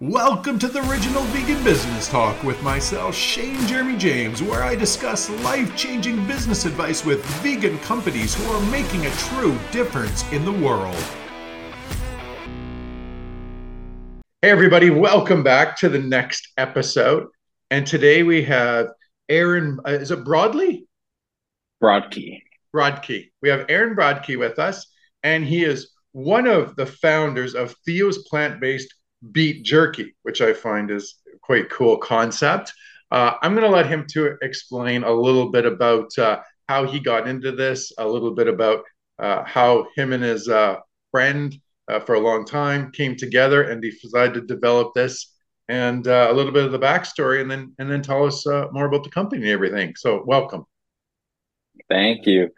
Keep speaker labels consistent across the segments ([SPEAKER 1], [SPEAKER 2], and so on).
[SPEAKER 1] Welcome to the Original Vegan Business Talk with myself, Shane Jeremy James, where I discuss life changing business advice with vegan companies who are making a true difference in the world. Hey, everybody, welcome back to the next episode. And today we have Aaron, uh, is it Broadley?
[SPEAKER 2] Brodkey.
[SPEAKER 1] Brodkey. We have Aaron Brodkey with us, and he is one of the founders of Theo's Plant Based beet jerky, which I find is quite cool concept. Uh, I'm going to let him to explain a little bit about uh, how he got into this, a little bit about uh, how him and his uh, friend uh, for a long time came together and decided to develop this, and uh, a little bit of the backstory, and then and then tell us more about the company and everything. So, welcome.
[SPEAKER 2] Thank you.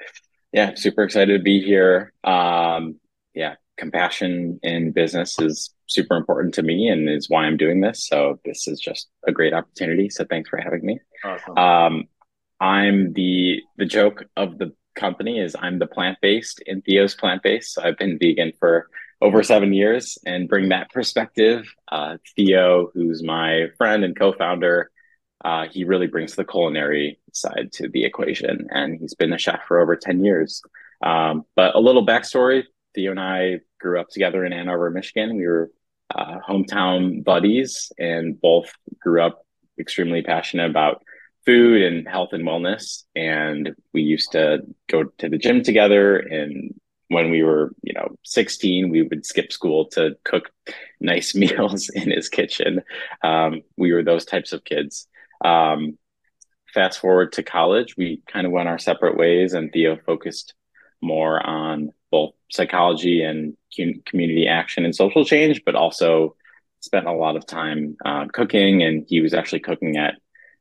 [SPEAKER 2] Yeah, super excited to be here. Um, yeah, compassion in business is super important to me and is why I'm doing this. So this is just a great opportunity. So thanks for having me. Awesome. Um, I'm the the joke of the company is I'm the plant based in Theo's plant based. So I've been vegan for over seven years and bring that perspective. Uh, Theo, who's my friend and co-founder, uh, he really brings the culinary side to the equation, and he's been a chef for over ten years. Um, but a little backstory: Theo and I grew up together in Ann Arbor, Michigan. We were uh, hometown buddies and both grew up extremely passionate about food and health and wellness. And we used to go to the gym together. And when we were, you know, 16, we would skip school to cook nice meals in his kitchen. Um, we were those types of kids. Um, fast forward to college, we kind of went our separate ways, and Theo focused more on psychology and community action and social change, but also spent a lot of time uh, cooking. And he was actually cooking at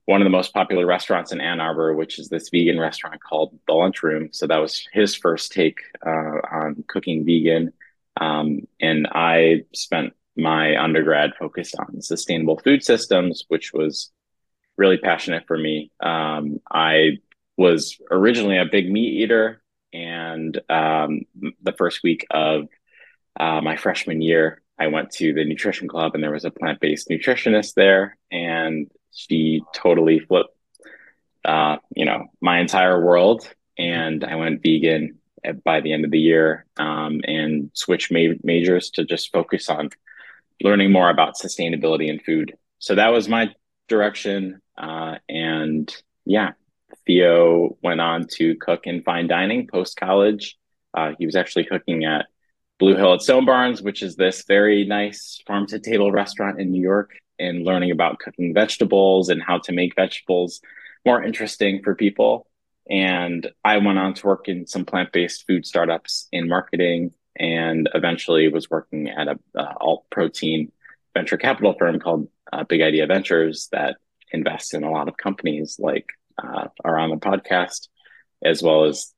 [SPEAKER 2] one of the most popular restaurants in Ann Arbor, which is this vegan restaurant called The Lunchroom. So that was his first take uh, on cooking vegan. Um, and I spent my undergrad focused on sustainable food systems, which was really passionate for me. Um, I was originally a big meat eater and um, the first week of uh, my freshman year, I went to the nutrition club and there was a plant based nutritionist there, and she totally flipped, uh, you know, my entire world. And I went vegan by the end of the year um, and switched ma- majors to just focus on learning more about sustainability and food. So that was my direction. Uh, and yeah, Theo went on to cook in fine dining post college. Uh, he was actually cooking at Blue Hill at Stone Barns, which is this very nice farm to table restaurant in New York, and learning about cooking vegetables and how to make vegetables more interesting for people. And I went on to work in some plant based food startups in marketing and eventually was working at a, a alt protein venture capital firm called uh, Big Idea Ventures that invests in a lot of companies like uh, are on the podcast, as well as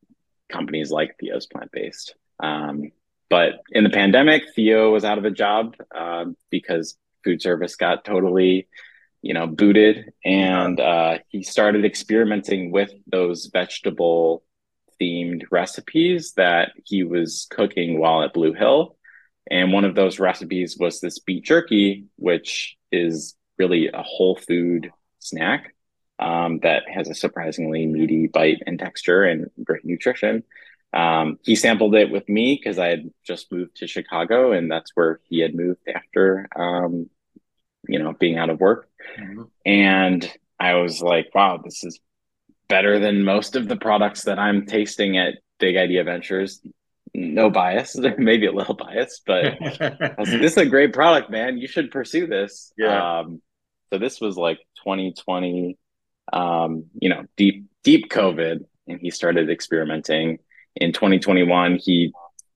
[SPEAKER 2] companies like Theo's Plant Based. Um, but in the pandemic, Theo was out of a job uh, because food service got totally, you know, booted, and uh, he started experimenting with those vegetable themed recipes that he was cooking while at Blue Hill. And one of those recipes was this beet jerky, which is really a whole food snack um, that has a surprisingly meaty bite and texture and great nutrition. Um, he sampled it with me because I had just moved to Chicago, and that's where he had moved after, um, you know, being out of work. Mm-hmm. And I was like, "Wow, this is better than most of the products that I'm tasting at Big Idea Ventures." No bias, maybe a little bias, but I was like, "This is a great product, man. You should pursue this." Yeah. Um, so this was like 2020 um, you know, deep deep COVID, and he started experimenting. In 2021, he,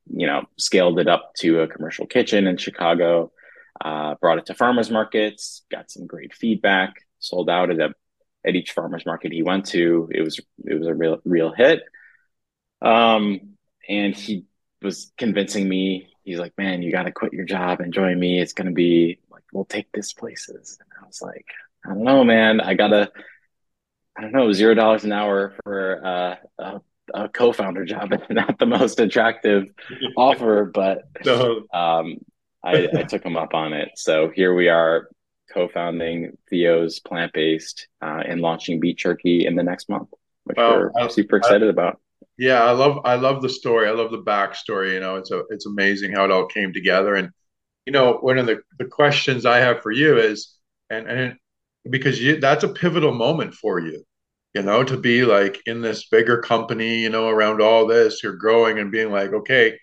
[SPEAKER 2] you know, scaled it up to a commercial kitchen in Chicago, uh, brought it to farmers markets, got some great feedback, sold out at a, at each farmers market he went to. It was it was a real real hit. Um, and he was convincing me. He's like, "Man, you got to quit your job and join me. It's gonna be like we'll take this places." And I was like, "I don't know, man. I gotta." I don't know, zero dollars an hour for uh, a, a, co-founder job, not the most attractive offer, but no. um, I, I took him up on it. So here we are co-founding Theo's plant-based uh, and launching Beet Jerky in the next month, which well, we're I, super excited
[SPEAKER 1] I,
[SPEAKER 2] about.
[SPEAKER 1] Yeah, I love I love the story. I love the backstory. You know, it's a it's amazing how it all came together. And you know, one of the the questions I have for you is, and and because you that's a pivotal moment for you, you know, to be like in this bigger company, you know, around all this, you're growing and being like, okay,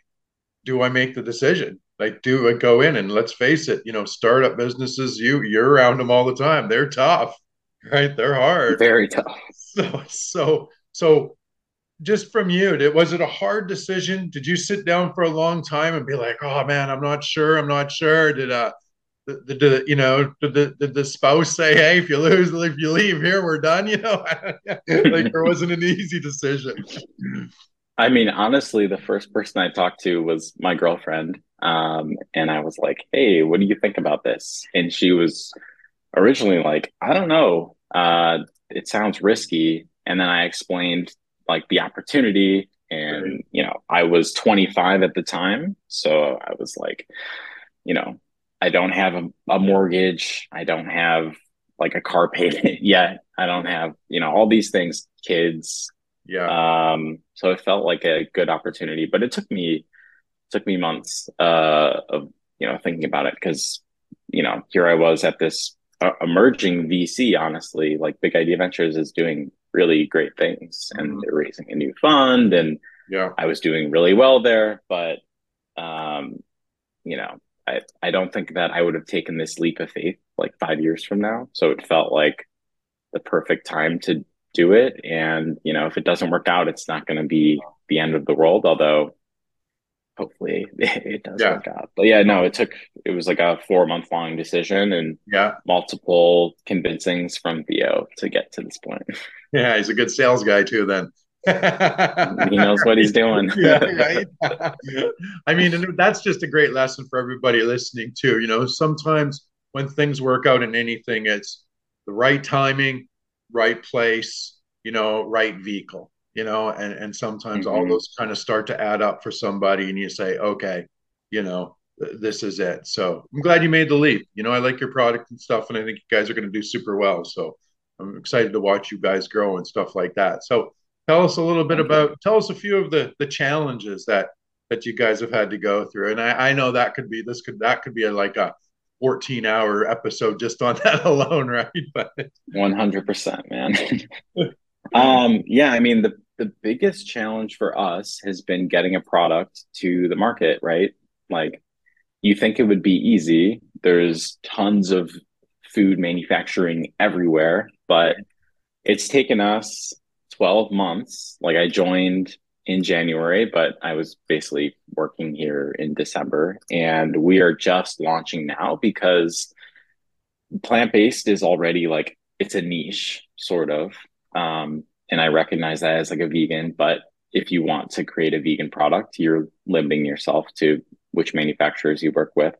[SPEAKER 1] do I make the decision? Like, do I go in and let's face it, you know, startup businesses, you you're around them all the time. They're tough, right? They're hard.
[SPEAKER 2] Very tough.
[SPEAKER 1] So so so just from you, did, was it a hard decision? Did you sit down for a long time and be like, "Oh man, I'm not sure. I'm not sure." Did uh, did, did you know? Did the, did the spouse say, "Hey, if you lose, if you leave here, we're done"? You know, like there wasn't an easy decision.
[SPEAKER 2] I mean, honestly, the first person I talked to was my girlfriend, um, and I was like, "Hey, what do you think about this?" And she was originally like, "I don't know. Uh, it sounds risky." And then I explained like the opportunity and you know i was 25 at the time so i was like you know i don't have a, a mortgage. I don't have like a car payment yet. I don't have you know all these things kids.
[SPEAKER 1] Yeah.
[SPEAKER 2] Um so it felt like a good opportunity but it took me took me months uh of you know thinking about it because you know here i was at this uh, emerging vc honestly. Like big idea ventures is doing really great things and mm-hmm. they're raising a new fund and
[SPEAKER 1] yeah.
[SPEAKER 2] I was doing really well there but um you know i i don't think that i would have taken this leap of faith like five years from now so it felt like the perfect time to do it and you know if it doesn't work out it's not going to be the end of the world although hopefully it does yeah. work out. But yeah, no, it took it was like a four month long decision and
[SPEAKER 1] yeah,
[SPEAKER 2] multiple convincings from Theo to get to this point.
[SPEAKER 1] Yeah, he's a good sales guy too. Then
[SPEAKER 2] he knows what he's doing.
[SPEAKER 1] yeah, right. I mean, that's just a great lesson for everybody listening too. You know, sometimes when things work out in anything, it's the right timing, right place, you know, right vehicle you know, and and sometimes mm-hmm. all those kind of start to add up for somebody, and you say, okay, you know, th- this is it. So I'm glad you made the leap. You know, I like your product and stuff, and I think you guys are going to do super well. So I'm excited to watch you guys grow and stuff like that. So tell us a little bit about, tell us a few of the the challenges that that you guys have had to go through. And I, I know that could be this could that could be a, like a 14 hour episode just on that alone, right?
[SPEAKER 2] But 100%, man. um, yeah, I mean, the the biggest challenge for us has been getting a product to the market, right? Like you think it would be easy. There's tons of food manufacturing everywhere, but it's taken us 12 months. Like I joined in January, but I was basically working here in December and we are just launching now because plant-based is already like it's a niche sort of. Um, and I recognize that as like a vegan, but if you want to create a vegan product, you're limiting yourself to which manufacturers you work with.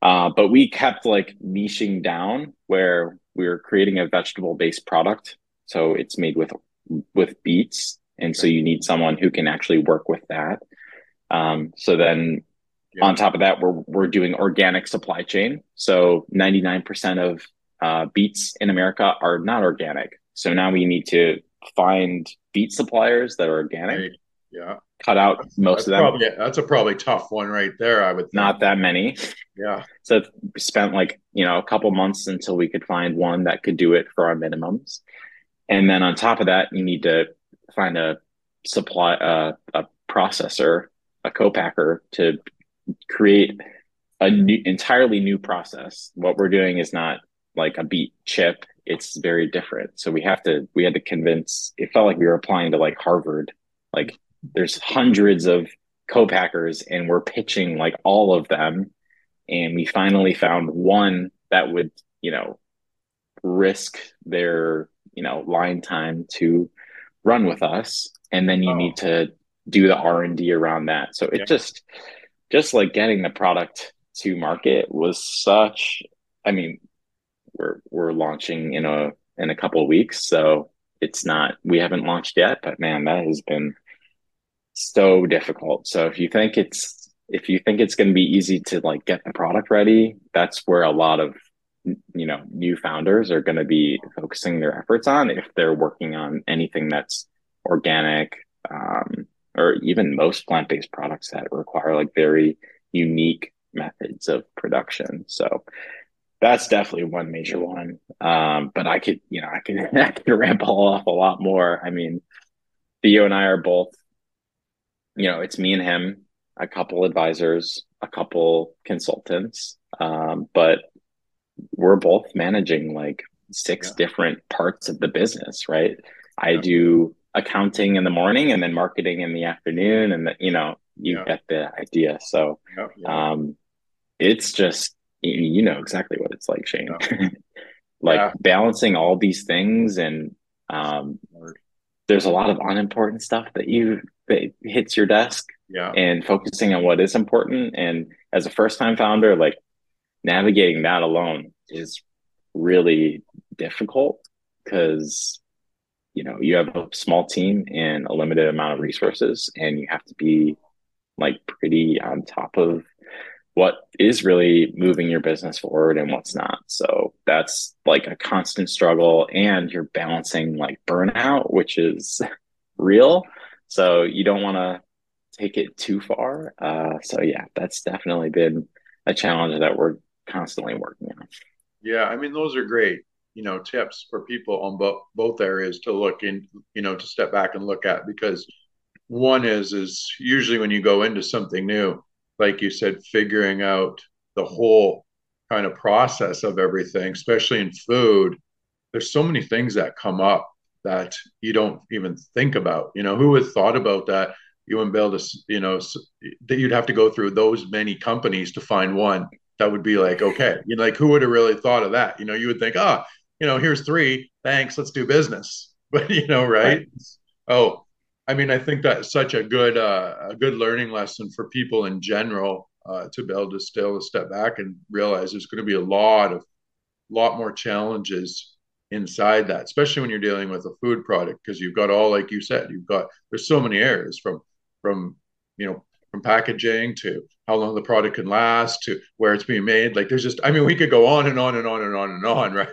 [SPEAKER 2] Uh, but we kept like niching down where we were creating a vegetable based product. So it's made with with beets, and so you need someone who can actually work with that. Um, so then yeah. on top of that, we're we're doing organic supply chain. So 99% of uh, beets in America are not organic. So now we need to find beet suppliers that are organic.
[SPEAKER 1] Yeah.
[SPEAKER 2] Cut out that's, most
[SPEAKER 1] that's
[SPEAKER 2] of them.
[SPEAKER 1] Probably, that's a probably tough one right there. I would think.
[SPEAKER 2] not that many.
[SPEAKER 1] Yeah.
[SPEAKER 2] So we spent like you know a couple months until we could find one that could do it for our minimums, and then on top of that, you need to find a supply uh, a processor, a co-packer to create a new, entirely new process. What we're doing is not like a beet chip it's very different. So we have to we had to convince it felt like we were applying to like Harvard. Like there's hundreds of co-packers and we're pitching like all of them. And we finally found one that would, you know, risk their, you know, line time to run with us. And then you oh. need to do the R and D around that. So it yeah. just just like getting the product to market was such I mean, we're we're launching in a in a couple of weeks, so it's not we haven't launched yet. But man, that has been so difficult. So if you think it's if you think it's going to be easy to like get the product ready, that's where a lot of you know new founders are going to be focusing their efforts on if they're working on anything that's organic um, or even most plant-based products that require like very unique methods of production. So that's definitely one major one. Um, but i could you know i could i could ramp all off a lot more. I mean theo and i are both you know it's me and him a couple advisors a couple consultants um, but we're both managing like six yeah. different parts of the business, right? I do accounting in the morning and then marketing in the afternoon, and the, you know you yeah. get the idea. So, um, it's just you know exactly what it's like, Shane. like balancing all these things, and um, there's a lot of unimportant stuff that you that hits your desk.
[SPEAKER 1] Yeah,
[SPEAKER 2] and focusing on what is important. And as a first time founder, like navigating that alone is really difficult because you know you have a small team and a limited amount of resources and you have to be like pretty on top of what is really moving your business forward and what's not. So that's like a constant struggle and you're balancing like burnout which is real. So you don't want to take it too far. Uh, so yeah that's definitely been a challenge that we're constantly working on.
[SPEAKER 1] Yeah, I mean those are great, you know, tips for people on both both areas to look in, you know, to step back and look at because one is is usually when you go into something new, like you said, figuring out the whole kind of process of everything, especially in food. There's so many things that come up that you don't even think about. You know, who would thought about that? You wouldn't be able to, you know, that you'd have to go through those many companies to find one that would be like okay. You know like who would have really thought of that? You know you would think oh you know here's three. Thanks. Let's do business. But you know right, right. oh i mean i think that's such a good uh, a good learning lesson for people in general uh, to be able to still step back and realize there's going to be a lot of lot more challenges inside that especially when you're dealing with a food product because you've got all like you said you've got there's so many areas from from you know from packaging to how long the product can last to where it's being made. Like there's just, I mean, we could go on and on and on and on and on, right?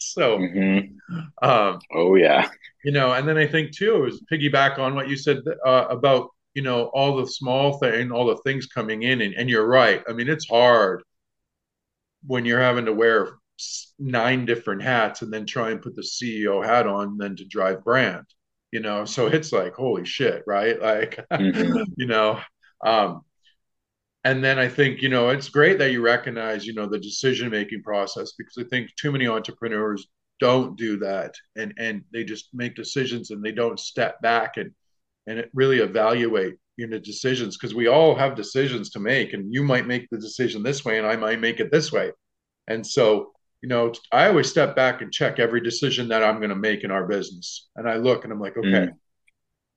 [SPEAKER 1] so,
[SPEAKER 2] mm-hmm. um, oh yeah,
[SPEAKER 1] you know, and then I think too is piggyback on what you said uh, about you know all the small thing, all the things coming in, and, and you're right. I mean, it's hard when you're having to wear nine different hats and then try and put the CEO hat on, then to drive brand. You know, so it's like holy shit, right? Like, mm-hmm. you know, um, and then I think you know it's great that you recognize you know the decision making process because I think too many entrepreneurs don't do that and and they just make decisions and they don't step back and and really evaluate you know decisions because we all have decisions to make and you might make the decision this way and I might make it this way and so you know I always step back and check every decision that I'm going to make in our business and I look and I'm like okay mm.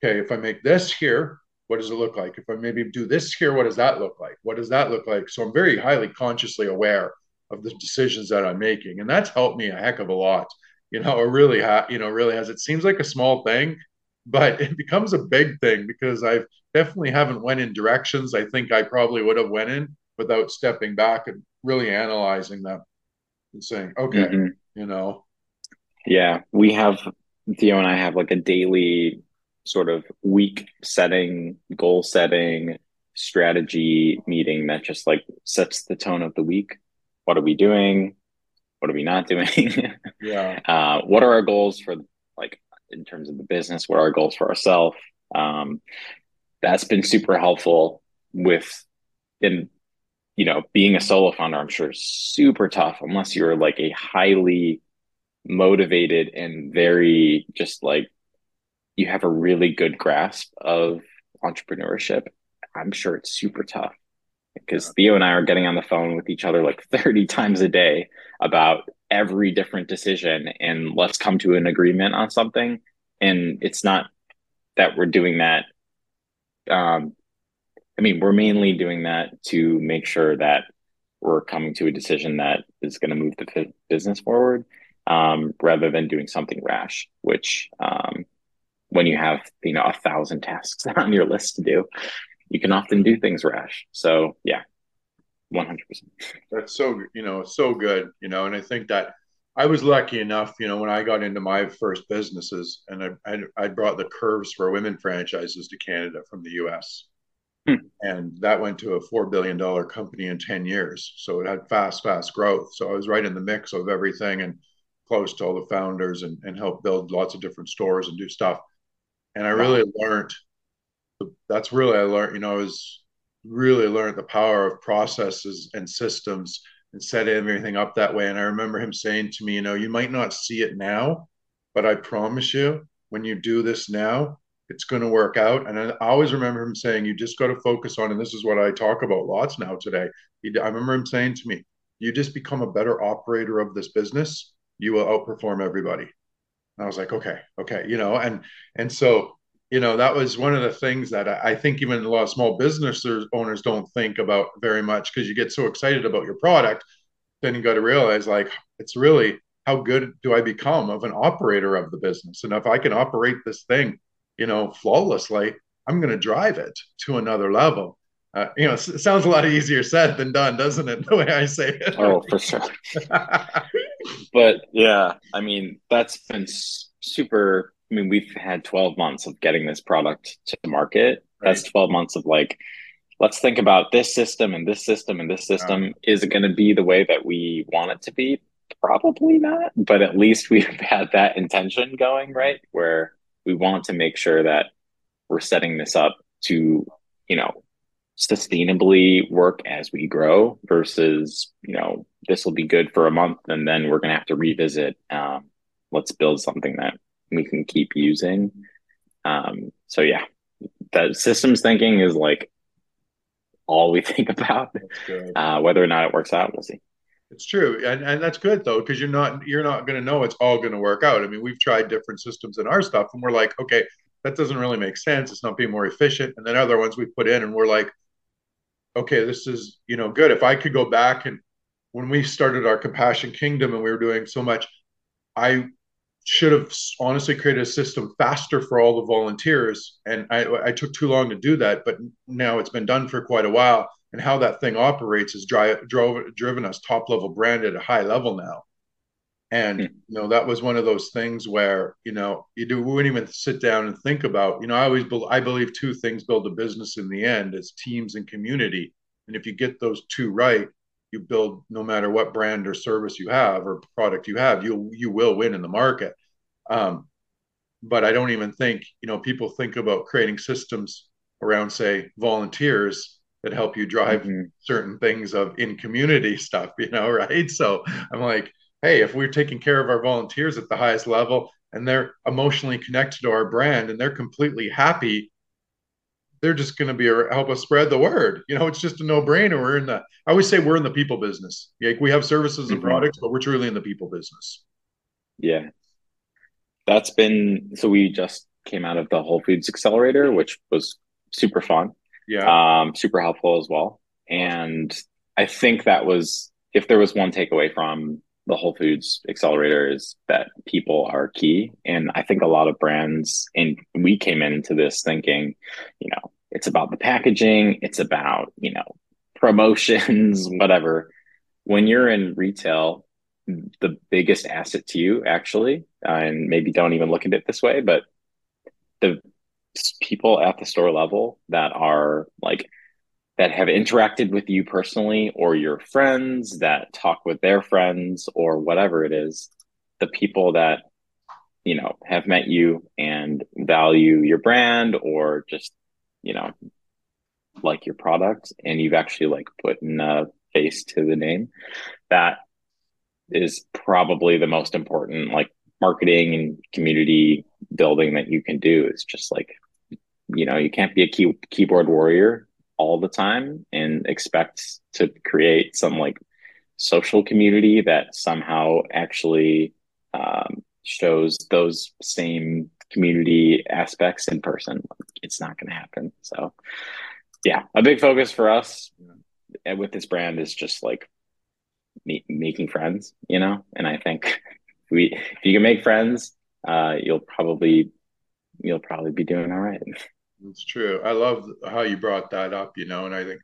[SPEAKER 1] okay if I make this here what does it look like? If I maybe do this here, what does that look like? What does that look like? So I'm very highly consciously aware of the decisions that I'm making, and that's helped me a heck of a lot. You know, it really, ha- you know, really has. It seems like a small thing, but it becomes a big thing because I've definitely haven't went in directions I think I probably would have went in without stepping back and really analyzing them and saying, okay, mm-hmm. you know.
[SPEAKER 2] Yeah, we have Theo and I have like a daily sort of week setting, goal setting, strategy meeting that just like sets the tone of the week. What are we doing? What are we not doing?
[SPEAKER 1] yeah.
[SPEAKER 2] Uh, what are our goals for like in terms of the business? What are our goals for ourselves? Um, that's been super helpful with in you know being a solo founder. I'm sure is super tough unless you're like a highly motivated and very just like you have a really good grasp of entrepreneurship, I'm sure it's super tough because. Theo and I are getting on the phone with each other like 30 times a day about every different decision and let's come to an agreement on something. And it's not that we're doing that. Um, I mean, we're mainly doing that to make sure that we're coming to a decision that is going to move the business forward um, rather than doing something rash, which um, when you have you know a thousand tasks on your list to do you can often do things rash. So yeah, one hundred percent.
[SPEAKER 1] That's so you know so good, you know, and I think that I was lucky enough, you know, when I got into my first businesses, and I I, I brought the curves for women franchises to Canada from the U.S. Hmm. And that went to a $4 billion company in 10 years. So it had fast, fast growth. So I was right in the mix of everything and close to all the founders and, and help build lots of different stores and do stuff. And I really learned that's really I learned, you know, I was really learned the power of processes and systems and set everything up that way. And I remember him saying to me, you know, you might not see it now, but I promise you, when you do this now, it's going to work out. And I always remember him saying, you just got to focus on, and this is what I talk about lots now today. He, I remember him saying to me, you just become a better operator of this business, you will outperform everybody. And I was like, okay, okay, you know, and and so you know that was one of the things that I, I think even a lot of small business owners don't think about very much because you get so excited about your product, then you got to realize like it's really how good do I become of an operator of the business, and if I can operate this thing you know, flawlessly, I'm going to drive it to another level. Uh, you know, it sounds a lot easier said than done, doesn't it? The way I say it.
[SPEAKER 2] Oh, for sure. but yeah, I mean, that's been super. I mean, we've had 12 months of getting this product to market. Right. That's 12 months of like, let's think about this system and this system and this system. Yeah. Is it going to be the way that we want it to be? Probably not, but at least we've had that intention going, right? Where we want to make sure that we're setting this up to, you know, sustainably work as we grow versus, you know, this will be good for a month and then we're going to have to revisit. Um, let's build something that we can keep using. Um, so yeah, that systems thinking is like all we think about. Uh, whether or not it works out, we'll see.
[SPEAKER 1] It's true, and and that's good though because you're not you're not going to know it's all going to work out. I mean, we've tried different systems in our stuff, and we're like, okay, that doesn't really make sense. It's not being more efficient. And then other ones we put in, and we're like, okay, this is you know good. If I could go back and when we started our Compassion Kingdom and we were doing so much, I should have honestly created a system faster for all the volunteers, and I I took too long to do that. But now it's been done for quite a while and how that thing operates has drive, drove, driven us top level brand at a high level now. And mm. you know that was one of those things where you know you do wouldn't even sit down and think about. You know, I always be, I believe two things build a business in the end: is teams and community. And if you get those two right, you build no matter what brand or service you have or product you have, you you will win in the market. Um, but I don't even think you know people think about creating systems around say volunteers that help you drive mm-hmm. certain things of in community stuff, you know, right? So I'm like, hey, if we're taking care of our volunteers at the highest level and they're emotionally connected to our brand and they're completely happy, they're just going to be a, help us spread the word. You know, it's just a no brainer. We're in the, I always say we're in the people business. Like we have services and mm-hmm. products, but we're truly in the people business.
[SPEAKER 2] Yeah. That's been, so we just came out of the Whole Foods Accelerator, which was super fun.
[SPEAKER 1] Yeah.
[SPEAKER 2] Um, super helpful as well. And I think that was, if there was one takeaway from the Whole Foods Accelerator is that people are key. And I think a lot of brands, and we came into this thinking, you know, it's about the packaging, it's about, you know, promotions, whatever. When you're in retail, the biggest asset to you actually, uh, and maybe don't even look at it this way, but the people at the store level that are like that have interacted with you personally or your friends that talk with their friends or whatever it is the people that you know have met you and value your brand or just you know like your product and you've actually like put in a face to the name that is probably the most important like marketing and community building that you can do is just like you know you can't be a key, keyboard warrior all the time and expect to create some like social community that somehow actually um, shows those same community aspects in person. It's not going to happen. So yeah a big focus for us with this brand is just like making friends you know? And i think we if you can make friends uh, you'll probably you'll probably be doing all right
[SPEAKER 1] It's true. I love how you brought that up, you know, and I think,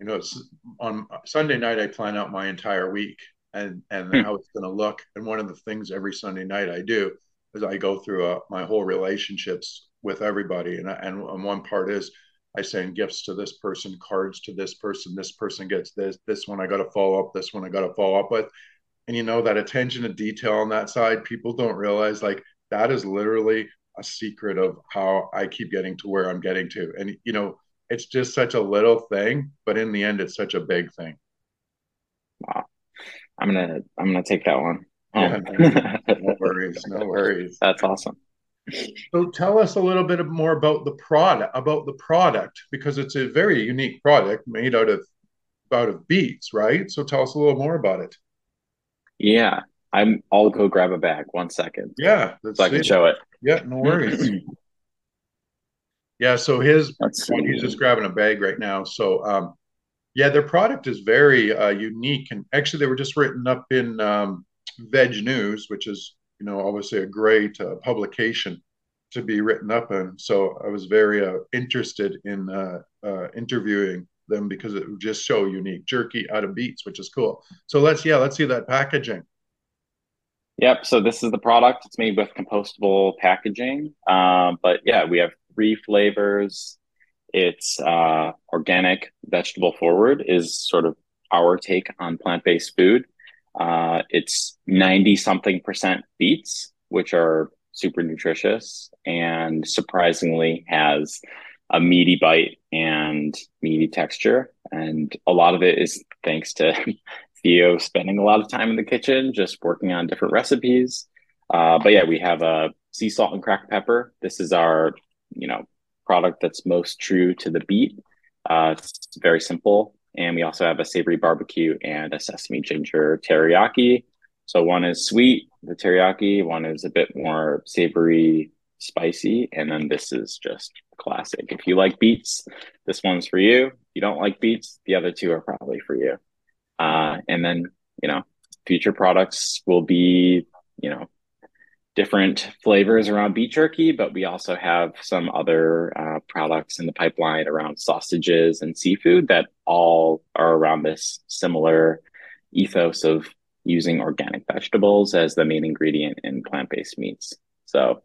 [SPEAKER 1] you know, it's on Sunday night, I plan out my entire week and, and
[SPEAKER 2] Hmm.
[SPEAKER 1] how it's going to look. And one of the things every Sunday night I do is I go through uh, my whole relationships with everybody. And, and, and one part is I send gifts to this person, cards to this person, this person gets this, this one I got to follow up, this one I got to follow up with. And you know, that attention to detail on that side, people don't realize like that is literally a secret of how I keep getting to where I'm getting to. And you know, it's just such a little thing, but in the end, it's such a big thing.
[SPEAKER 2] Wow. I'm gonna I'm gonna take that one
[SPEAKER 1] Yeah,
[SPEAKER 2] um,
[SPEAKER 1] no worries, no worries.
[SPEAKER 2] That's awesome.
[SPEAKER 1] So tell us a little bit more about the product, about the product, because it's a very unique product made out of out of beets, right? So tell us a little more about it.
[SPEAKER 2] Yeah, I'm. I'll go grab a bag. One second,
[SPEAKER 1] Yeah, let's
[SPEAKER 2] so I can show it.
[SPEAKER 1] Yeah, no worries. Yeah, so his he's just grabbing a bag right now. So um yeah, their product is very uh unique and actually they were just written up in um VegNews, which is, you know, obviously a great uh, publication to be written up in. So I was very uh, interested in uh, uh interviewing them because it was just so unique jerky out of beets, which is cool. So let's yeah, let's see that packaging.
[SPEAKER 2] Yep. So this is the product. It's made with compostable packaging. Um, but yeah, we have three flavors. It's uh, organic, vegetable forward is sort of our take on plant-based food. Uh, it's 90 something percent beets, which are super nutritious and surprisingly has a meaty bite and meaty texture. And a lot of it is thanks to Theo spending a lot of time in the kitchen just working on different recipes. Uh, but yeah, we have a sea salt and cracked pepper. This is our, you know, product that's most true to the beet. Uh, it's very simple. And we also have a savory barbecue and a sesame ginger teriyaki. So one is sweet, the teriyaki, one is a bit more savory, spicy, and then this is just classic. If you like beets, this one's for you. If you don't like beets, the other two are probably for you. Uh, and then, you know, future products will be, you know, different flavors around beet jerky, but we also have some other uh, products in the pipeline around sausages and seafood that all are around this similar ethos of using organic vegetables as the main ingredient in plant-based meats. So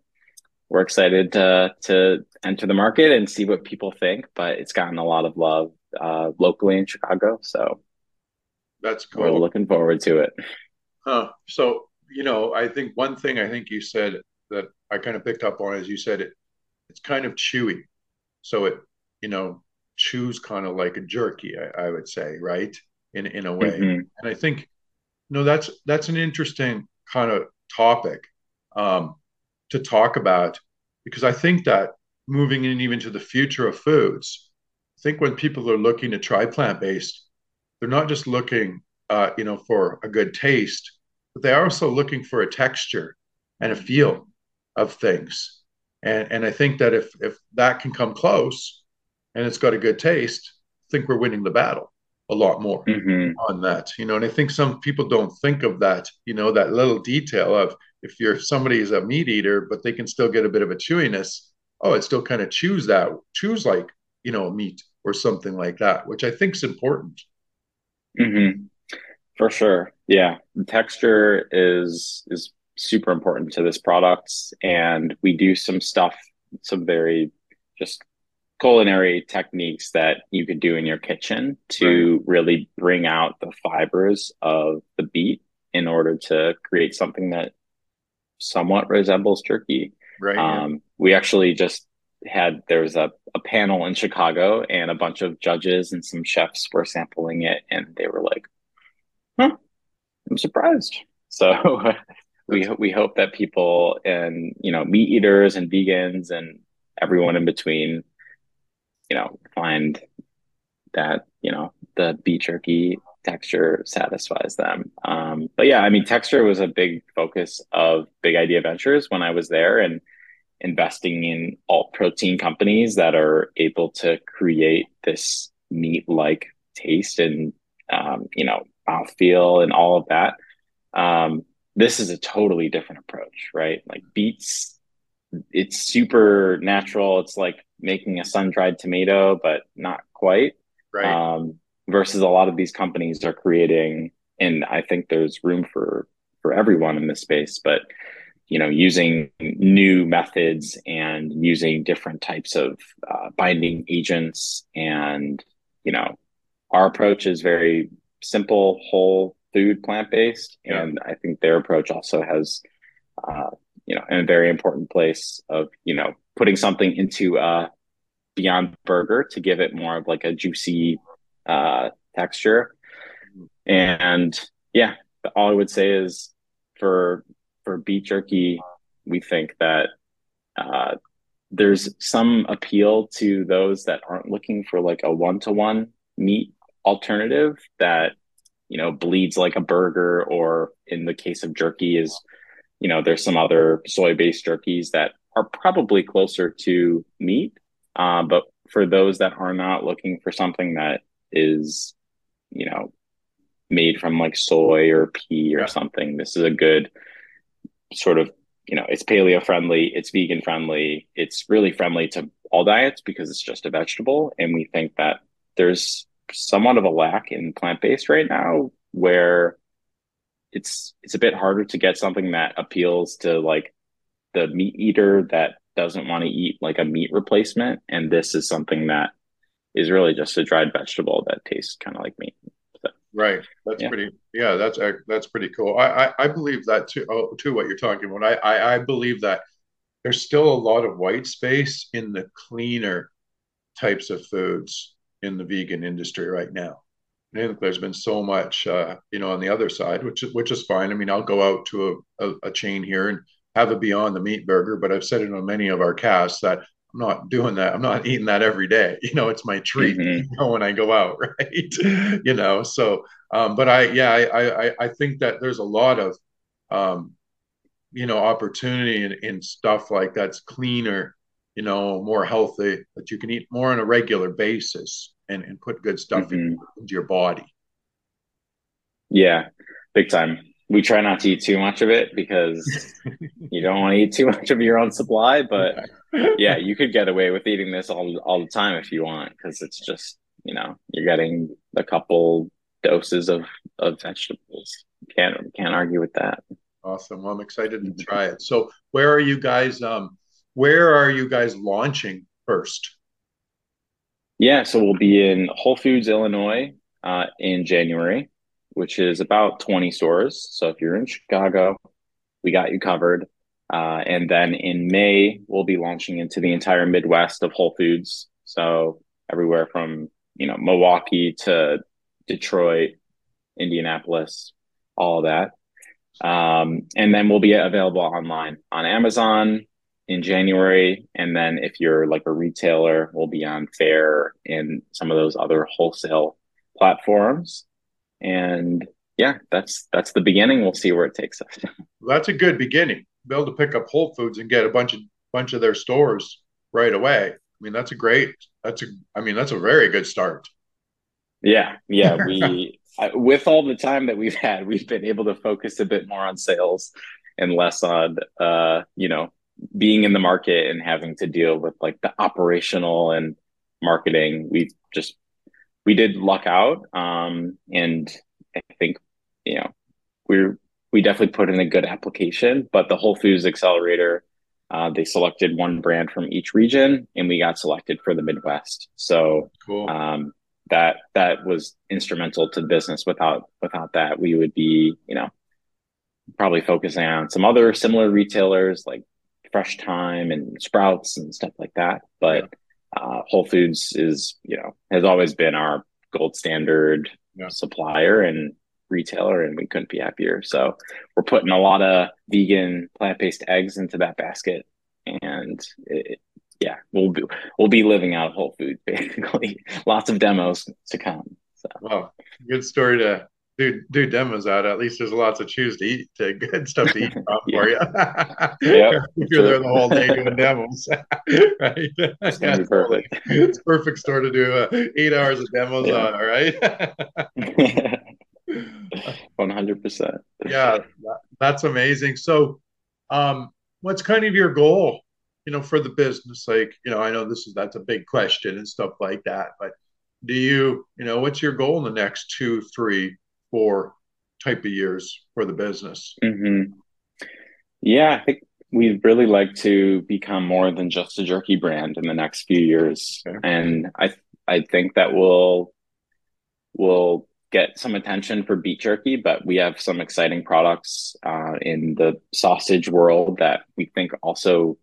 [SPEAKER 2] we're excited to to enter the market and see what people think, but it's gotten a lot of love uh, locally in Chicago. So
[SPEAKER 1] That's
[SPEAKER 2] we're
[SPEAKER 1] cool.
[SPEAKER 2] looking forward to it.
[SPEAKER 1] Huh. So, you know, I think one thing I think you said that I kind of picked up on is you said it it's kind of chewy. So it, you know, chews kind of like a jerky, I, I would say, right? In in a way.
[SPEAKER 2] hmm
[SPEAKER 1] And I think, you know, that's that's an interesting kind of topic um, to talk about because I think that moving in even to the future of foods, I think when people are looking to try plant-based, they're not just looking, uh, you know, for a good taste, but they're also looking for a texture and a feel of things. And and I think that if if that can come close and it's got a good taste, I think we're winning the battle a lot more
[SPEAKER 2] hmm
[SPEAKER 1] on that, you know. And I think some people don't think of that, you know, that little detail of if you're somebody is a meat eater, but they can still get a bit of a chewiness. Oh, it still kind of chews that chews like you know meat or something like that, which I think is important.
[SPEAKER 2] Hmm For sure. Yeah. The texture is is super important to this product. And we do some stuff, some very just culinary techniques that you could do in your kitchen
[SPEAKER 1] Right,
[SPEAKER 2] to really bring out the fibers of the beet in order to create something that somewhat resembles turkey.
[SPEAKER 1] right, yeah.
[SPEAKER 2] Um, we actually just had there was a, a panel in Chicago and a bunch of judges and some chefs were sampling it and they were like, huh, I'm surprised. So we we hope that people and you know meat eaters and vegans and everyone in between, you know, find that you know the beef jerky texture satisfies them. Um, but yeah, I mean, texture was a big focus of Big Idea Ventures when I was there and investing in alt protein companies that are able to create this meat like taste and um, you know mouthfeel and all of that um, this is a totally different approach, right? Like beets, it's super natural. It's like making a sun dried tomato, but not quite.
[SPEAKER 1] Right.
[SPEAKER 2] Um, versus a lot of these companies are creating, and I think there's room for for everyone in this space, but you know, using new methods and using different types of uh, binding agents, and you know, our approach is very simple, whole food, plant based, yeah. and I think their approach also has, uh, you know, a very important place of you know putting something into a Beyond Burger to give it more of like a juicy uh, texture, and yeah, all I would say is for for beef jerky, we think that uh, there's some appeal to those that aren't looking for like a one to one meat alternative that you know bleeds like a burger or in the case of jerky is you know there's some other soy based jerkies that are probably closer to meat uh, but for those that are not looking for something that is you know made from like soy or pea or yeah. something this is a good sort of you know it's paleo friendly it's vegan friendly it's really friendly to all diets because it's just a vegetable. And we think that there's somewhat of a lack in plant-based right now where it's it's a bit harder to get something that appeals to like the meat eater that doesn't want to eat like a meat replacement. And this is something that is really just a dried vegetable that tastes kind of like meat
[SPEAKER 1] right that's yeah. pretty yeah that's that's pretty cool I, I, I believe that too oh, too what you're talking about I, I i believe that there's still a lot of white space in the cleaner types of foods in the vegan industry right now. I think there's been so much, uh, you know, on the other side, which is which is fine. I mean, I'll go out to a, a, a, chain here and have a Beyond the Meat burger, but I've said it on many of our casts that I'm not doing that. I'm not eating that every day. You know, it's my treat mm-hmm. you know, when I go out, right? you know, so, um, but I, yeah, I, I, I think that there's a lot of, um, you know, opportunity in, in stuff like that's cleaner, you know, more healthy, that you can eat more on a regular basis and, and put good stuff mm-hmm. in, into your body.
[SPEAKER 2] Yeah, big time. We try not to eat too much of it because you don't want to eat too much of your own supply. But yeah, you could get away with eating this all all the time if you want, because it's just you know you're getting a couple doses of of vegetables. Can't can't argue with that.
[SPEAKER 1] Awesome. Well, I'm excited to try it. So, where are you guys? Um, where are you guys launching first?
[SPEAKER 2] Yeah, so we'll be in Whole Foods, Illinois, uh, in January, which is about 20 stores. So if you're in Chicago, we got you covered. Uh, and then in May, we'll be launching into the entire Midwest of Whole Foods. So everywhere from you know Milwaukee to Detroit, Indianapolis, all that. Um, and then we'll be available online on Amazon, in January. And then if you're like a retailer, we'll be on Faire and some of those other wholesale platforms. And yeah, that's that's the beginning. We'll see where it takes us.
[SPEAKER 1] that's a good beginning. Be able to pick up Whole Foods and get a bunch of bunch of their stores right away. I mean, that's a great. That's a. I mean, that's a very good start.
[SPEAKER 2] Yeah, yeah. We with all the time that we've had, we've been able to focus a bit more on sales and less on, uh, you know, being in the market and having to deal with like the operational and marketing, we just we did luck out. Um, and I think you know we're we definitely put in a good application. But the Whole Foods Accelerator, uh, they selected one brand from each region, and we got selected for the Midwest. So cool. um, that that was instrumental to the business. Without without that, we would be you know probably focusing on some other similar retailers like Fresh Thyme and Sprouts and stuff like that. But uh, Whole Foods is, you know, has always been our gold standard yeah. supplier and retailer, and we couldn't be happier. So we're putting a lot of vegan plant based eggs into that basket, and it, yeah, we'll be we'll be living out of Whole Foods basically. Lots of demos to come. So.
[SPEAKER 1] Wow, good story to do do demos out. At least there's lots of choose to eat, to good stuff to eat for you. if you're there the whole day doing demos, right? It's yeah, perfect. It's perfect store to do uh, eight hours of demos yeah. on. All right.
[SPEAKER 2] One hundred percent.
[SPEAKER 1] Yeah, that's amazing. So, um, what's kind of your goal you know, for the business, like, you know, I know this is that's a big question and stuff like that, but do you, you know, what's your goal in the next two, three, four type of years for the business?
[SPEAKER 2] Mm-hmm. Yeah, I think we'd really like to become more than just a jerky brand in the next few years, okay. and I I think that will will get some attention for beet jerky, but we have some exciting products uh, in the sausage world that we think also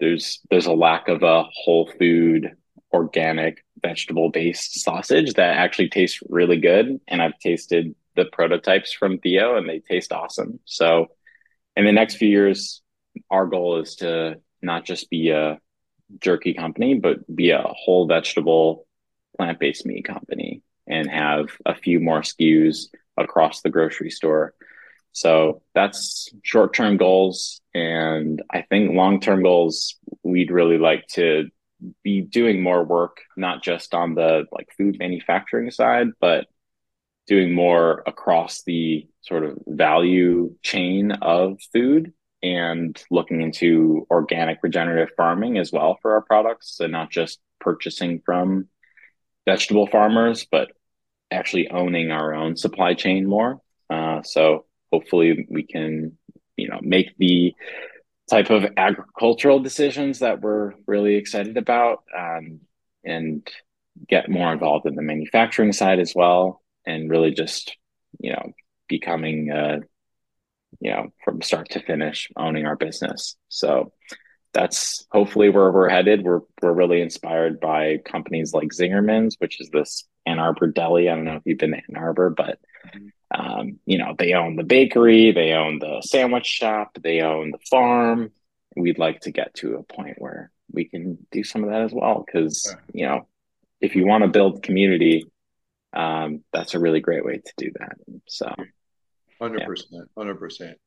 [SPEAKER 2] there's there's a lack of a whole food organic vegetable based sausage that actually tastes really good and I've tasted the prototypes from Theo and they taste awesome. So in the next few years our goal is to not just be a jerky company but be a whole vegetable plant-based meat company and have a few more SKUs across the grocery store. So that's short term goals. And I think long term goals, we'd really like to be doing more work, not just on the like food manufacturing side, but doing more across the sort of value chain of food and looking into organic regenerative farming as well for our products. So not just purchasing from vegetable farmers, but actually owning our own supply chain more. Uh, so hopefully we can, you know, make the type of agricultural decisions that we're really excited about um, and get more involved in the manufacturing side as well and really just you know becoming uh, you know from start to finish owning our business so that's hopefully where we're headed we're we're really inspired by companies like zingerman's which is this ann arbor deli i don't know if you've been to ann arbor but mm-hmm. Um, you know, they own the bakery, they own the sandwich shop, they own the farm. We'd like to get to a point where we can do some of that as well. Because you know, if you want to build community, um, that's a really great way to do that. So,
[SPEAKER 1] hundred percent, hundred percent.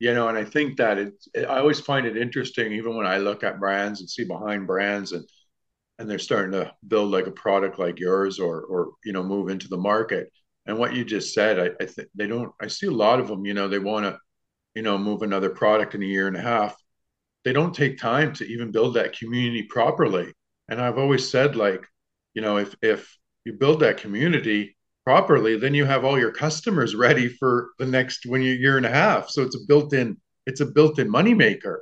[SPEAKER 1] You know, and I think that it's. It, I always find it interesting, even when I look at brands and see behind brands and and they're starting to build like a product like yours or or you know move into the market and what you just said, I, I think they don't. I see a lot of them. You know, they want to, you know, move another product in a year and a half. They don't take time to even build that community properly. And I've always said, like, you know, if if you build that community properly, then you have all your customers ready for the next when you year and a half. So it's a built-in it's a built-in moneymaker.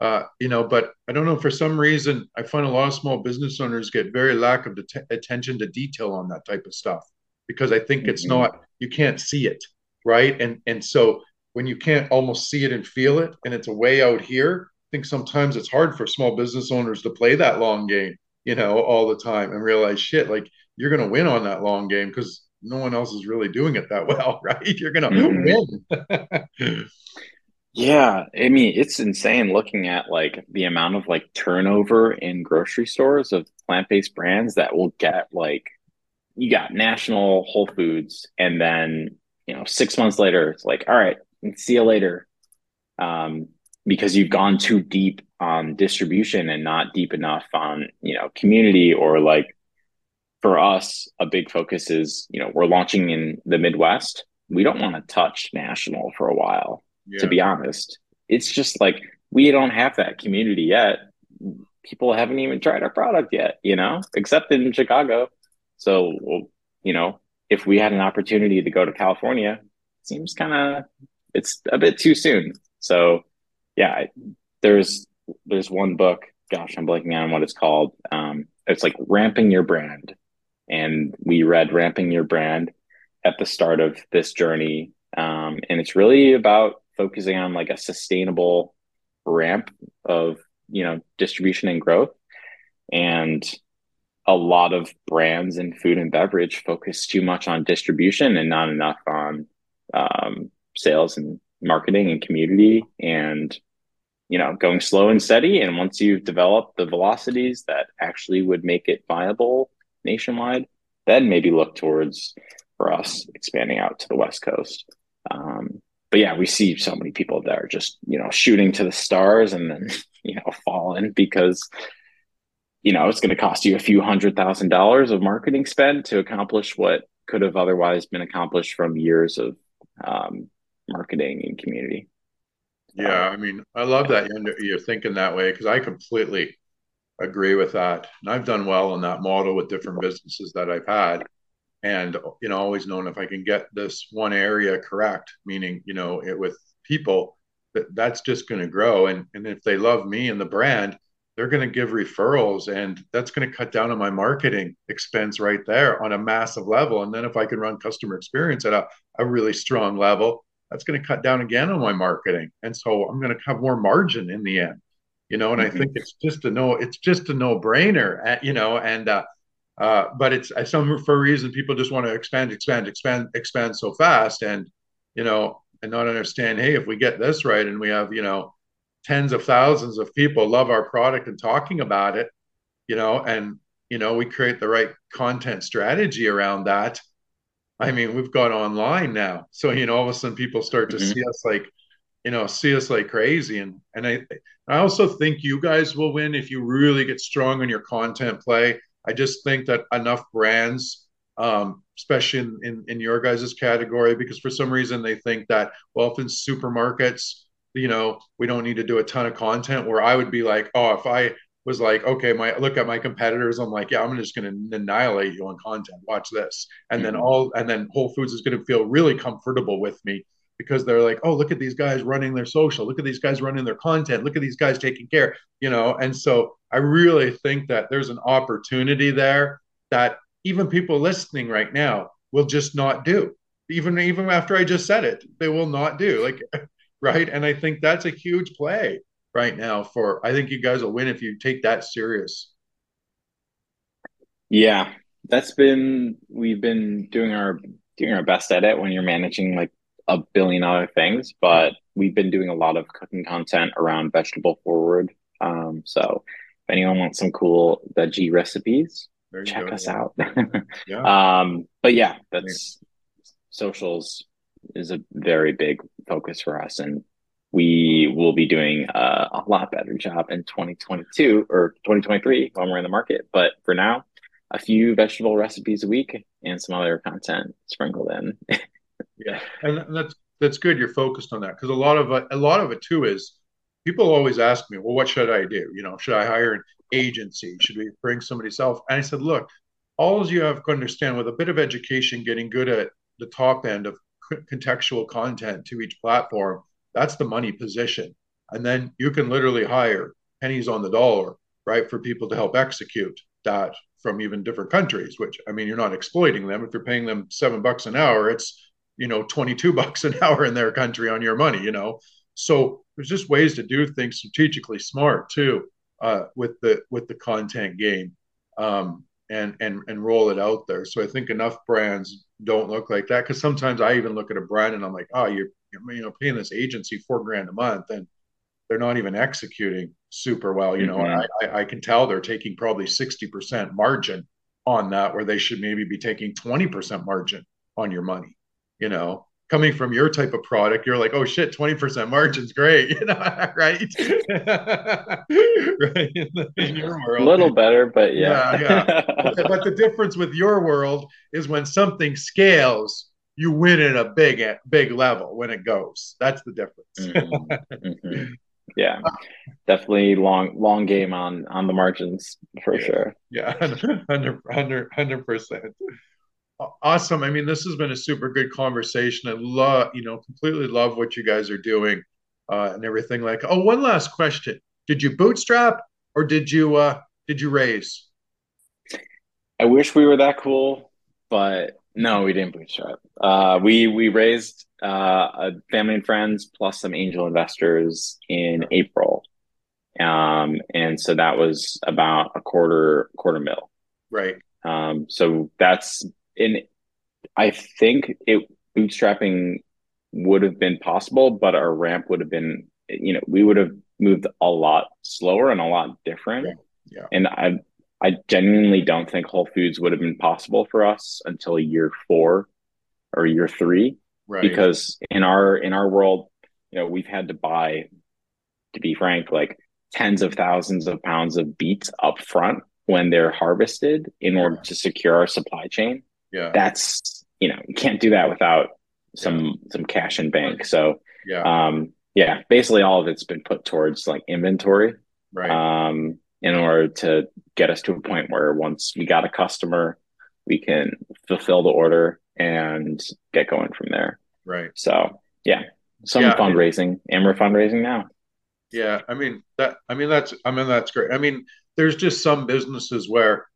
[SPEAKER 1] Uh, you know, but I don't know for some reason I find a lot of small business owners get very lack of det- attention to detail on that type of stuff because I think mm-hmm. it's not you can't see it, right? And and so when you can't almost see it and feel it, and it's a way out here, I think sometimes it's hard for small business owners to play that long game, you know, all the time and realize shit, like you're gonna win on that long game because no one else is really doing it that well, right? You're gonna mm-hmm.
[SPEAKER 2] win. Yeah, I mean, it's insane looking at like the amount of like turnover in grocery stores of plant-based brands that will get like you got national Whole Foods, and then you know six months later, it's like, all right, see you later, um, because you've gone too deep on distribution and not deep enough on you know community or like for us, a big focus is you know we're launching in the Midwest. We don't want to touch national for a while, yeah. to be honest. It's just like we don't have that community yet. People haven't even tried our product yet, you know, except in Chicago. So, you know, if we had an opportunity to go to California, seems kind of it's a bit too soon. So, yeah, there's there's one book. Gosh, I'm blanking on what it's called. Um, it's like ramping your brand, and we read ramping your brand at the start of this journey, um, and it's really about focusing on like a sustainable ramp of you know distribution and growth. And a lot of brands in food and beverage focus too much on distribution and not enough on um, sales and marketing and community and you know going slow and steady. And once you've developed the velocities that actually would make it viable nationwide then maybe look towards for us expanding out to the west coast um, but yeah we see so many people that are just you know shooting to the stars and then you know falling because you know, it's going to cost you a few hundred thousand dollars of marketing spend to accomplish what could have otherwise been accomplished from years of um, marketing and community.
[SPEAKER 1] Yeah, I mean, I love that you're, you're thinking that way because I completely agree with that. And I've done well in that model with different businesses that I've had. And, you know, always known if I can get this one area correct, meaning, you know, it with people, that that's just going to grow. And, and if they love me and the brand, they're going to give referrals and that's going to cut down on my marketing expense right there on a massive level. And then if I can run customer experience at a, a really strong level, that's going to cut down again on my marketing. And so I'm going to have more margin in the end you know, and mm-hmm. I think it's just a no, it's just a no brainer, uh, you know, and, uh, uh, but it's uh, some for a reason people just want to expand, expand, expand, expand so fast, and you know, and not understand. Hey, if we get this right, and we have you know, tens of thousands of people love our product and talking about it, you know, and you know, we create the right content strategy around that. I mean, we've got online now, so you know, all of a sudden people start to mm-hmm. see us like you know, see us like crazy. And and I I also think you guys will win if you really get strong on your content play. I just think that enough brands, um, especially in, in, in your guys' category, because for some reason they think that well, if in supermarkets, you know, we don't need to do a ton of content. Where I would be like, oh, if I was like, okay, my look at my competitors, I'm like, yeah, I'm just going to annihilate you on content. Watch this, and mm-hmm. then all, and then Whole Foods is going to feel really comfortable with me because they're like, oh, look at these guys running their social, look at these guys running their content, look at these guys taking care, you know. And so I really think that there's an opportunity there that even people listening right now will just not do. Even even after I just said it, they will not do. Like, right? And I think that's a huge play right now for I think you guys will win if you take that serious.
[SPEAKER 2] Yeah. That's been we've been doing our doing our best at it when you're managing like a billion other things, but we've been doing a lot of cooking content around vegetable forward. Um, so if anyone wants some cool veggie recipes, check go, us out. yeah. Um, but yeah, that's socials is a very big focus for us, and we will be doing a, a lot better job in 2022 or 2023 when we're in the market. But for now, a few vegetable recipes a week and some other content sprinkled in.
[SPEAKER 1] yeah, and that's that's good. You're focused on that because a lot of a lot of it too is people always ask me, well, what should I do? You know, should I hire an agency? Should we bring somebody self? And I said, look, all you have to understand with a bit of education, getting good at the top end of contextual content to each platform, that's the money position. And then you can literally hire pennies on the dollar, right, for people to help execute that from even different countries, which I mean, you're not exploiting them. If you're paying them seven bucks an hour, it's you know 22 bucks an hour in their country on your money you know? So there's just ways to do things strategically smart too uh, with the with the content game um, and and and roll it out there. So i think enough brands don't look like that because sometimes i even look at a brand and i'm like oh you're you know paying this agency four grand a month and they're not even executing super well you know? Mm-hmm. I, I can tell they're taking probably 60% margin on that where they should maybe be taking 20% margin on your money you know coming from your type of product, you're like, oh shit, 20% margin's great, you know, right? right.
[SPEAKER 2] In, your world. A little better, but yeah. yeah,
[SPEAKER 1] yeah. But, the difference with your world is when something scales, you win at a big big level when it goes. That's the difference.
[SPEAKER 2] mm-hmm. Mm-hmm. Yeah. Definitely long long game on on the margins for
[SPEAKER 1] yeah.
[SPEAKER 2] sure.
[SPEAKER 1] Yeah, 100 percent awesome. I mean, this has been a super good conversation. I love, you know, completely love what you guys are doing uh, and everything. Like, oh, one last question: Did you bootstrap or did you uh, did you raise?
[SPEAKER 2] I wish we were that cool, but no, we didn't bootstrap. Uh, we we raised uh, a family and friends plus some angel investors in April, um, and so that was about a quarter quarter mil.
[SPEAKER 1] Right.
[SPEAKER 2] Um, so that's and I think it bootstrapping would have been possible, but our ramp would have been, you know, we would have moved a lot slower and a lot different. Yeah. yeah. And I I genuinely don't think Whole Foods would have been possible for us until year four or year three. Right. Because in our in our world, you know, we've had to buy, to be frank, like tens of thousands of pounds of beets up front when they're harvested in order to secure our supply chain
[SPEAKER 1] yeah
[SPEAKER 2] that's you know you can't do that without some some cash in bank so
[SPEAKER 1] yeah
[SPEAKER 2] um yeah, basically all of it's been put towards like inventory.
[SPEAKER 1] Right.
[SPEAKER 2] Um, in order to get us to a point where once we got a customer, we can fulfill the order and get going from there.
[SPEAKER 1] Right.
[SPEAKER 2] So yeah, some yeah, fundraising, and we're fundraising now.
[SPEAKER 1] Yeah, I mean that. I mean that's. I mean that's great. I mean, there's just some businesses where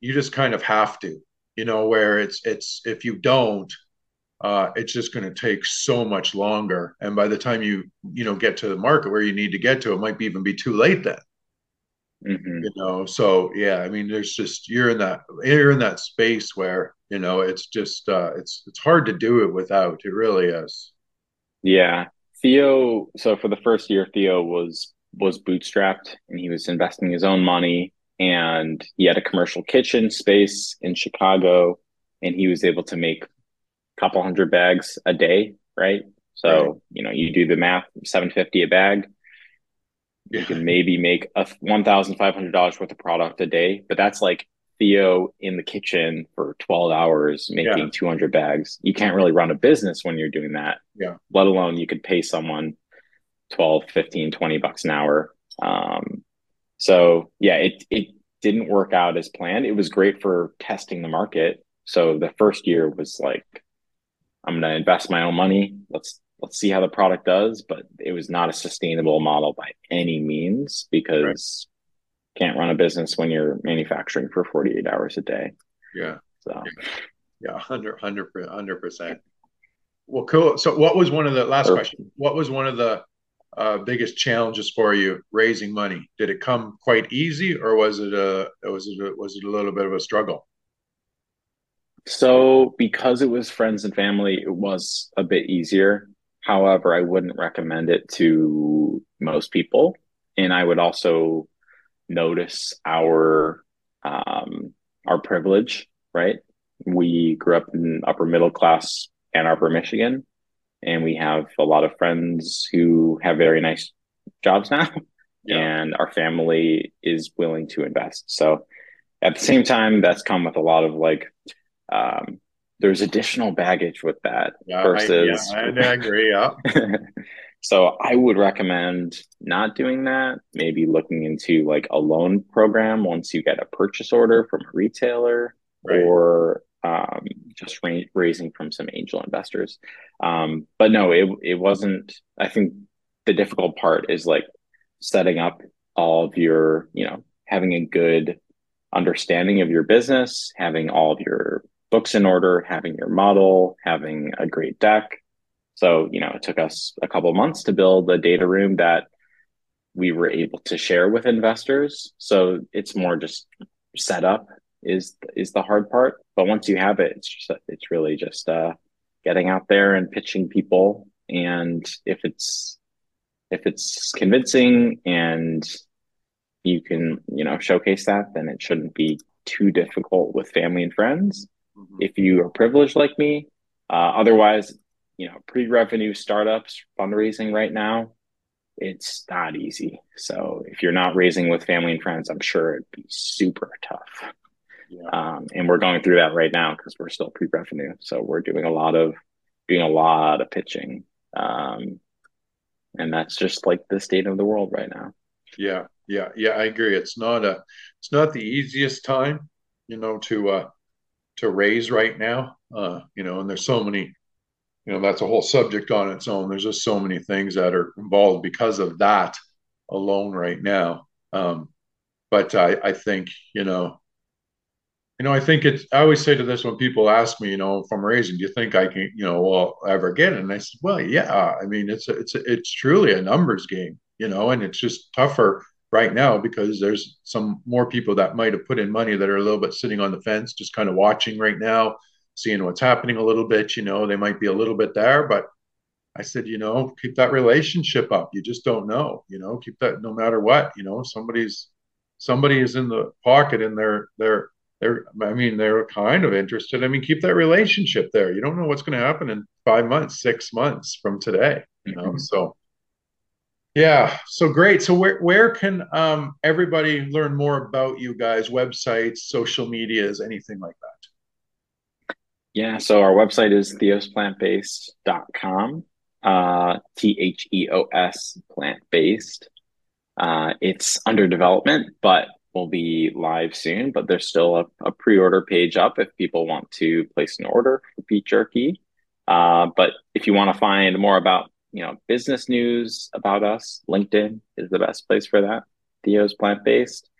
[SPEAKER 1] you just kind of have to, you know, where it's it's if you don't, uh, it's just going to take so much longer. And by the time you you know get to the market where you need to get to, it might be even be too late then. Mm-hmm. You know, so yeah, I mean, there's just you're in that you're in that space where you know it's just uh, it's it's hard to do it without. It really is.
[SPEAKER 2] Yeah, Theo. So for the first year, Theo was was bootstrapped and he was investing his own money and he had a commercial kitchen space in Chicago and he was able to make a couple hundred bags a day, right? So, you know, you do the math, 750 a bag. You can maybe make a $1,500 worth of product a day, but that's like Theo in the kitchen for 12 hours making yeah. 200 bags. You can't really run a business when you're doing that.
[SPEAKER 1] Yeah.
[SPEAKER 2] Let alone you could pay someone 12, 15, 20 bucks an hour. Um, so yeah, it, it didn't work out as planned. It was great for testing the market. So the first year was like, I'm going to invest my own money. Let's, let's see how the product does. But it was not a sustainable model by any means because right. can't run a business when you're manufacturing for 48 hours a day.
[SPEAKER 1] Yeah. So yeah, 100, 100 percent. Well, cool. So what was one of the last Perfect. question? What was one of the uh, biggest challenges for you raising money? Did it come quite easy, or was it a was it a, was it a little bit of a struggle?
[SPEAKER 2] So, because it was friends and family, it was a bit easier. However, I wouldn't recommend it to most people, and I would also notice our um, our privilege. Right, we grew up in upper middle class Ann Arbor, Michigan, and we have a lot of friends who have very nice jobs now yeah. and our family is willing to invest so at the same time that's come with a lot of like um, there's additional baggage with that
[SPEAKER 1] yeah, versus I, yeah, I agree yeah
[SPEAKER 2] so i would recommend not doing that maybe looking into like a loan program once you get a purchase order from a retailer right. or um, just ra- raising from some angel investors. Um, but no, it it wasn't. I think the difficult part is like setting up all of your, you know, having a good understanding of your business, having all of your books in order, having your model, having a great deck. So, you know, it took us a couple months to build a data room that we were able to share with investors. So it's more just set up is is the hard part. But once you have it, it's just it's really just uh, getting out there and pitching people. And if it's if it's convincing and you can you know showcase that, then it shouldn't be too difficult with family and friends. Mm-hmm. If you are privileged like me, uh, otherwise, you know, pre-revenue startups fundraising right now, it's not easy. So if you're not raising with family and friends, I'm sure it'd be super tough. Yeah. Um, and we're going through that right now because we're still pre-revenue. So we're doing a lot of doing a lot of pitching. Um, and that's just like the state of the world right now.
[SPEAKER 1] Yeah, yeah, yeah. I agree. It's not a it's not the easiest time, you know, to uh to raise right now. Uh, you know, and there's so many, you know, that's a whole subject on its own. There's just so many things that are involved because of that alone right now. Um, but I, I think, you know, you know, I think it's, I always say to this when people ask me, you know, I'm raising, do you think I can, you know, well, ever get it? And I said, well, yeah, I mean, it's, a, it's, a, it's truly a numbers game, you know, and it's just tougher right now because there's some more people that might have put in money that are a little bit sitting on the fence, just kind of watching right now, seeing what's happening a little bit, you know, they might be a little bit there, but I said, you know, keep that relationship up. You just don't know, you know, keep that no matter what, you know, somebody's, somebody is in the pocket and they're, they're, they're i mean they're kind of interested. I mean keep that relationship there. You don't know what's going to happen in five months six months from today you know mm-hmm. so. Yeah so great. So where, where can um, everybody learn more about you guys? Websites social medias anything like that?
[SPEAKER 2] Yeah so our website is theosplantbased.com uh, T H E O S plant based. Uh, it's under development, but will be live soon. But there's still a, a pre order page up if people want to place an order for beet jerky. Uh, but if you want to find more about you know business news about us, LinkedIn is the best place for that. Theo's plant based.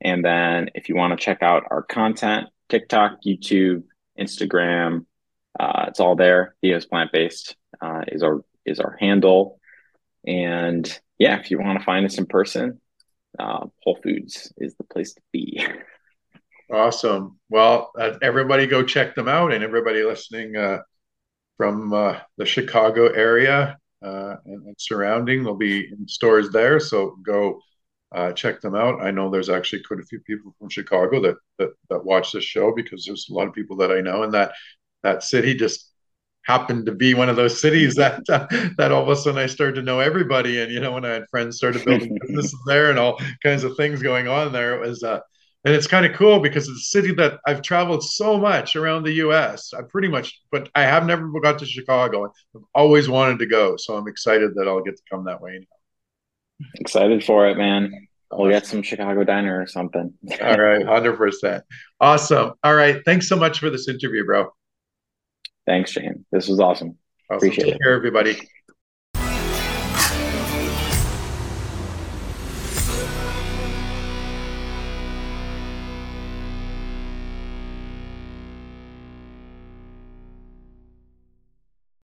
[SPEAKER 2] And then if you want to check out our content, TikTok, YouTube, Instagram, uh, it's all there. Theo's plant based uh, is our is our handle. And yeah, if you want to find us in person, uh, Whole Foods is the place to be.
[SPEAKER 1] Awesome. Well, uh, everybody go check them out, and everybody listening uh, from uh, the Chicago area and, and, surrounding, they'll be in stores there. So go uh, check them out. I know there's actually quite a few people from Chicago that, that that watch this show because there's a lot of people that I know in that that city. Just happened to be one of those cities that uh, that all of a sudden I started to know everybody. And you know, when I had friends started building businesses there and all kinds of things going on there, it was. Uh, and it's kind of cool because it's a city that I've traveled so much around the U.S. I pretty much, but I have never got to Chicago. I've always wanted to go, so I'm excited that I'll get to come that way.
[SPEAKER 2] Excited for it, man. We'll get some Chicago diner or something.
[SPEAKER 1] All right, hundred percent. Awesome. All right, thanks so much for this interview, bro.
[SPEAKER 2] Thanks, Shane. This was awesome. awesome. Appreciate
[SPEAKER 1] Take
[SPEAKER 2] it.
[SPEAKER 1] care, everybody.